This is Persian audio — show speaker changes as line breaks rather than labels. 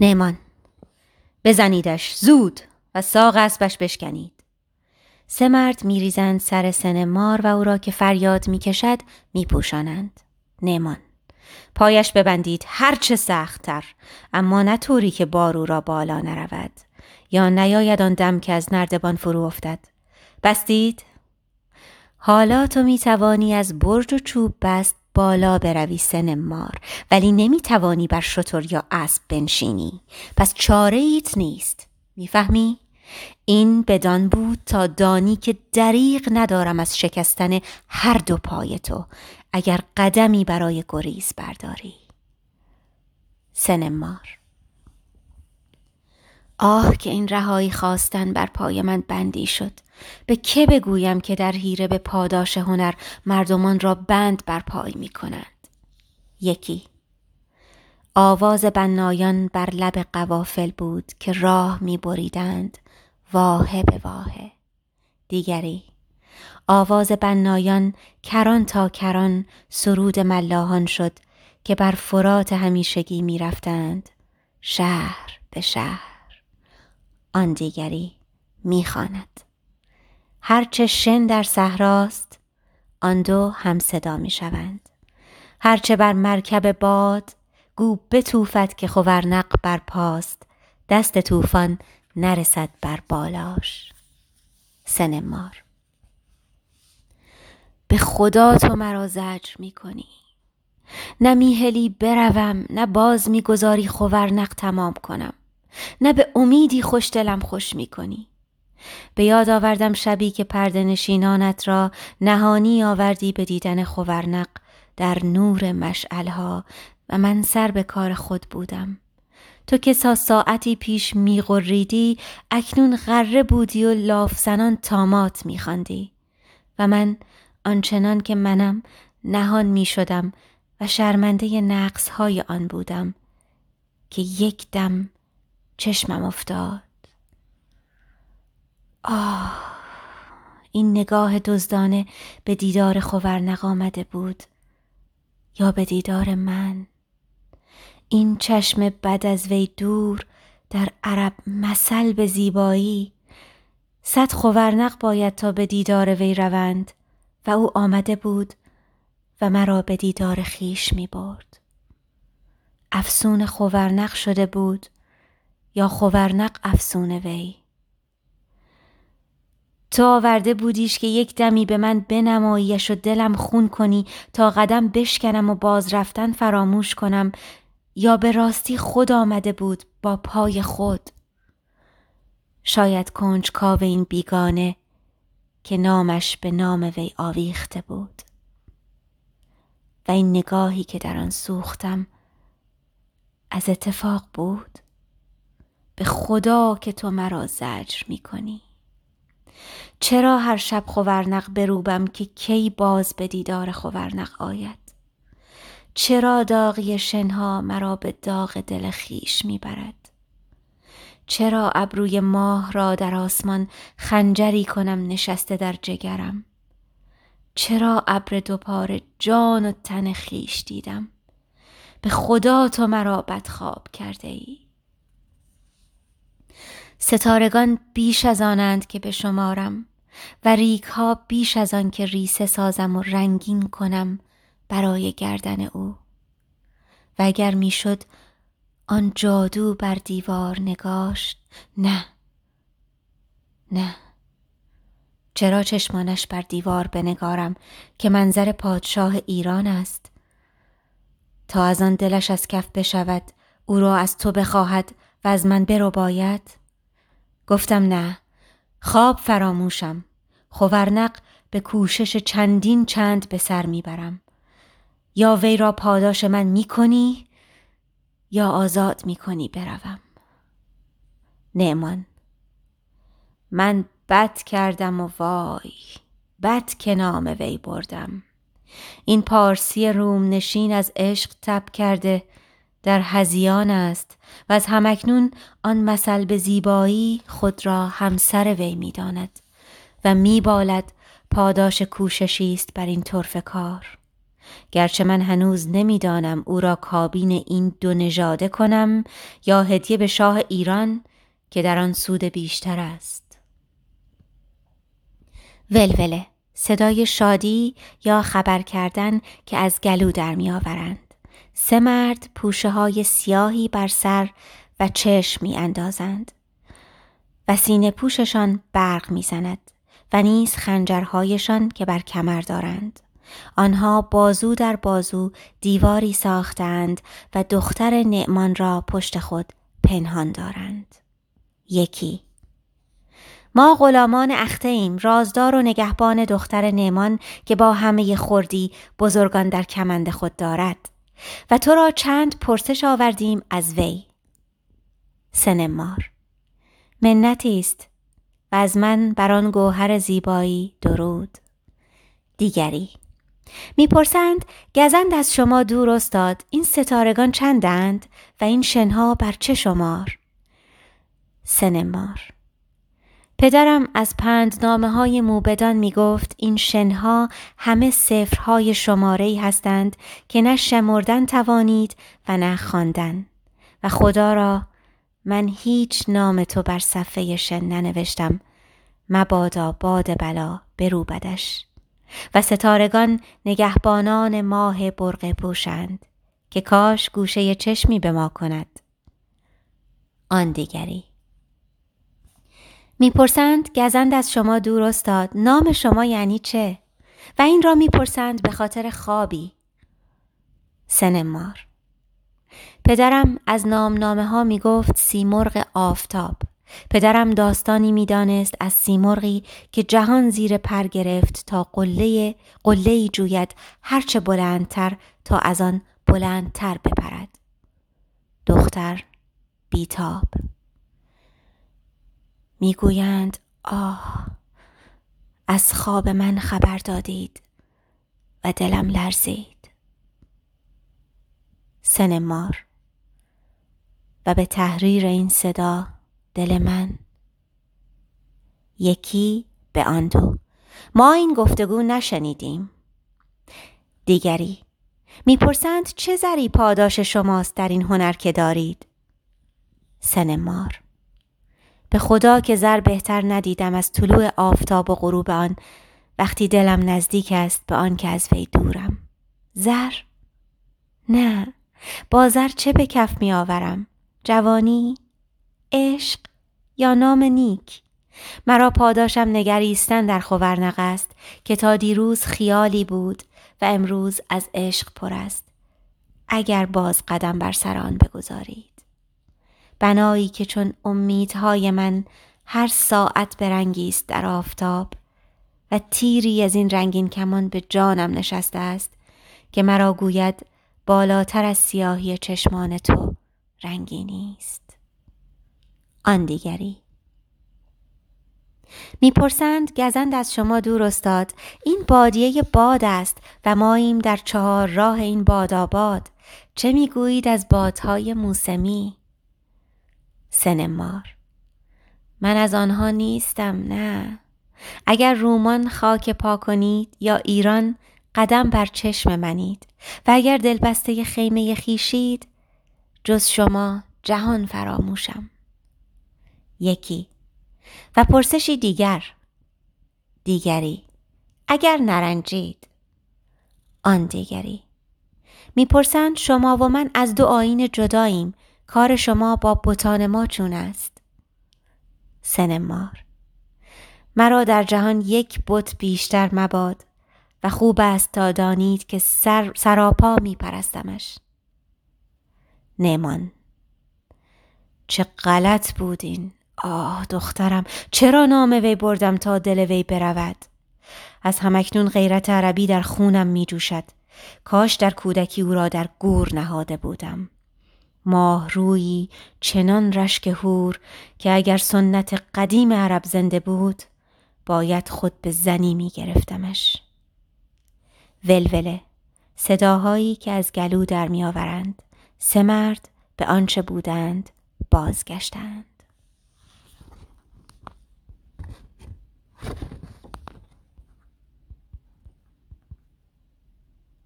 نیمان بزنیدش. زود. و ساق اسبش بشکنید. سه مرد میریزند سر سن مار و او را که فریاد می‌کشد میپوشانند. نیمان پایش ببندید. هرچه سختتر. اما نه طوری که بارو را بالا نرود. یا نیاید آن دم که از نردبان فرو افتد. بستید. حالا تو می توانی از برج و چوب بست بالا بروی سن مار ولی نمی توانی بر شتر یا اسب بنشینی. پس چاره ایت نیست. می‌فهمی؟ این بدان بود تا دانی که دریغ ندارم از شکستن هر دو پای تو اگر قدمی برای گریز برداری. سن مار آه که این رهایی خواستن بر پای من بندی شد. به که بگویم که در هیره به پاداش هنر مردمان را بند بر پای می کنند؟ یکی. آواز بنایان بر لب قوافل بود که راه می بریدند واهه به واهه. دیگری. آواز بنایان کران تا کران سرود ملاحان شد که بر فرات همیشگی می رفتند شهر به شهر. آن دیگری می خاند. هرچه شن در صحراست آن دو هم صدا می شوند هرچه بر مرکب باد گو بتوفد که خورنق بر پاست. دست طوفان نرسد بر بالاش. سن مار به خدا تو مرا زجر می کنی نه میهلی بروم نه باز می‌گذاری خورنق تمام کنم. نه به امیدی خوش دلم خوش می کنی به یاد آوردم شبی که پرده نشینانت را نهانی آوردی به دیدن خورنق در نور مشعلها و من سر به کار خود بودم. تو که سا ساعتی پیش میغریدی اکنون غره بودی و لافزنان تامات میخواندی. و من آنچنان که منم نهان می شدم و شرمنده نقص های آن بودم که یک دم چشمم افتاد. آه این نگاه دزدانه به دیدار خورنق آمده بود. یا به دیدار من. این چشم بد از وی دور در عرب مثل به زیبایی. صد خورنق باید تا به دیدار وی روند و او آمده بود و مرا به دیدار خیش می برد. افسون خورنق شده بود. یا خورنق افسون وی. تو آورده بودیش که یک دمی به من بنماییش و دلم خون کنی تا قدم بشکنم و باز رفتن فراموش کنم یا به راستی خود آمده بود با پای خود. شاید کنج کاو این بیگانه که نامش به نام وی آویخته بود. و این نگاهی که در آن سوختم از اتفاق بود. به خدا که تو مرا زجر می کنی چرا هر شب خورنق بروبم که کی باز به دیدار خورنق آید؟ چرا داغی شنها مرا به داغ دل خیش می‌برد؟ چرا ابروی ماه را در آسمان خنجری کنم نشسته در جگرم؟ چرا ابر دوپاره جان و تن خیش دیدم؟ به خدا تو مرا بدخواب کرده ای. ستارگان بیش از آنند که به شمارم و ریک ها بیش از آن که ریسه سازم و رنگین کنم برای گردن او. و اگر می‌شد آن جادو بر دیوار نگاشت. نه نه. چرا چشمانش بر دیوار بنگارم که منظر پادشاه ایران است؟ تا از آن دلش از کف بشود او را از تو بخواهد و از من برو باید گفتم نه. خواب فراموشم. خورنق به کوشش چندین چند به سر می‌برم. یا وی را پاداش من می‌کنی یا آزاد می‌کنی بروم. نعمان. من بد کردم و وای بد که نام وی بردم. این پارسی روم نشین از عشق تب کرده در هزیان است و از همکنون آن مثل به زیبایی خود را همسر وی می‌داند و میبالد پاداش کوششی است بر این طرف کار گرچه من هنوز نمی‌دانم او را کابین این دو نژاده کنم یا هدیه به شاه ایران که در آن سود بیشتر است ولوله صدای شادی یا خبر کردن که از گلو در می آورند. سه مرد پوشه های سیاهی بر سر و چشم می اندازند و سینه پوششان برق می زند و نیز خنجرهایشان که بر کمر دارند. آنها بازو در بازو دیواری ساختند و دختر نعمان را پشت خود پنهان دارند. یکی ما غلامان اخته ایم رازدار و نگهبان دختر نعمان که با همه خوردی بزرگان در کمند خود دارد و تو را چند پرسش آوردیم از وی. سنمار. منتی است و از من بر آن گوهر زیبایی درود. دیگری. می‌پرسند گزند از شما دور استاد این ستارگان چندند و این شنها بر چه شمار؟ سنمار. پدرم از پندنامه های موبدان می گفت این شنها همه سفرهای شماره هستند که نه شمردن توانید و نه خواندن. و خدا را من هیچ نام تو بر صفحه شن ننوشتم. مبادا باد بلا بروبدش. و ستارگان نگهبانان ماه برق پوشند که کاش گوشه چشمی به ما کند. آن دیگری. می‌پرسند گزند از شما دور استاد نام شما یعنی چه؟ و این را می‌پرسند به خاطر خوابی. سنمار. پدرم از نامنامه ها می گفت سیمرغ آفتاب. پدرم داستانی می‌دانست از سیمرغی که جهان زیر پر گرفت تا قله قله جوید هرچه بلندتر تا از آن بلندتر بپرد. دختر بیتاب. می‌گویند آه از خواب من خبر دادید و دلم لرزید. سنمار. و به تحریر این صدا دل من. یکی به آن دو. ما این گفتگو نشنیدیم. دیگری. می‌پرسند چه زری پاداش شماست در این هنر که دارید؟ سنمار. به خدا که زر بهتر ندیدم از طلوع آفتاب و غروب آن وقتی دلم نزدیک است به آن که از وی دورم. زر؟ نه. با زر چه به کف می آورم؟ جوانی؟ عشق؟ یا نام نیک؟ مرا پاداشم نگریستن در خورنق است که تا دیروز خیالی بود و امروز از عشق پر است. اگر باز قدم بر سر آن بگذارید. بنایی که چون امیدهای من هر ساعت برنگی است در آفتاب و تیری از این رنگین کمان به جانم نشسته است که مرا گوید بالاتر از سیاهی چشمان تو رنگی نیست. آن دیگری. می‌پرسند گزند از شما دور استاد این بادیه باد است و ماییم در چهار راه این باداباد چه می‌گویید از بادهای موسمی؟ سنمار. من از آنها نیستم نه. اگر رومان خاک پا کنید یا ایران قدم بر چشم منید و اگر دلبسته خیمه خیشید جز شما جهان فراموشم. یکی. و پرسشی دیگر. دیگری. اگر نرنجید. آن دیگری. می‌پرسند شما و من از دو آین جداییم کار شما با بتان ما چون است؟ سنمار. مرا در جهان یک بت بیشتر مباد و خوب است تا دانید که سر سراپا می پرستمش. نمان چه غلط بودین. آه دخترم چرا نام وی بردم تا دل وی برود؟ از همکنون غیرت عربی در خونم می جوشد. کاش در کودکی او را در گور نهاده بودم. ماه روی چنان رشک هور که اگر سنت قدیم عرب زنده بود باید خود به زنی می گرفتمش. ولوله صداهایی که از گلو در می آورند سه مرد به آنچه بودند بازگشتند.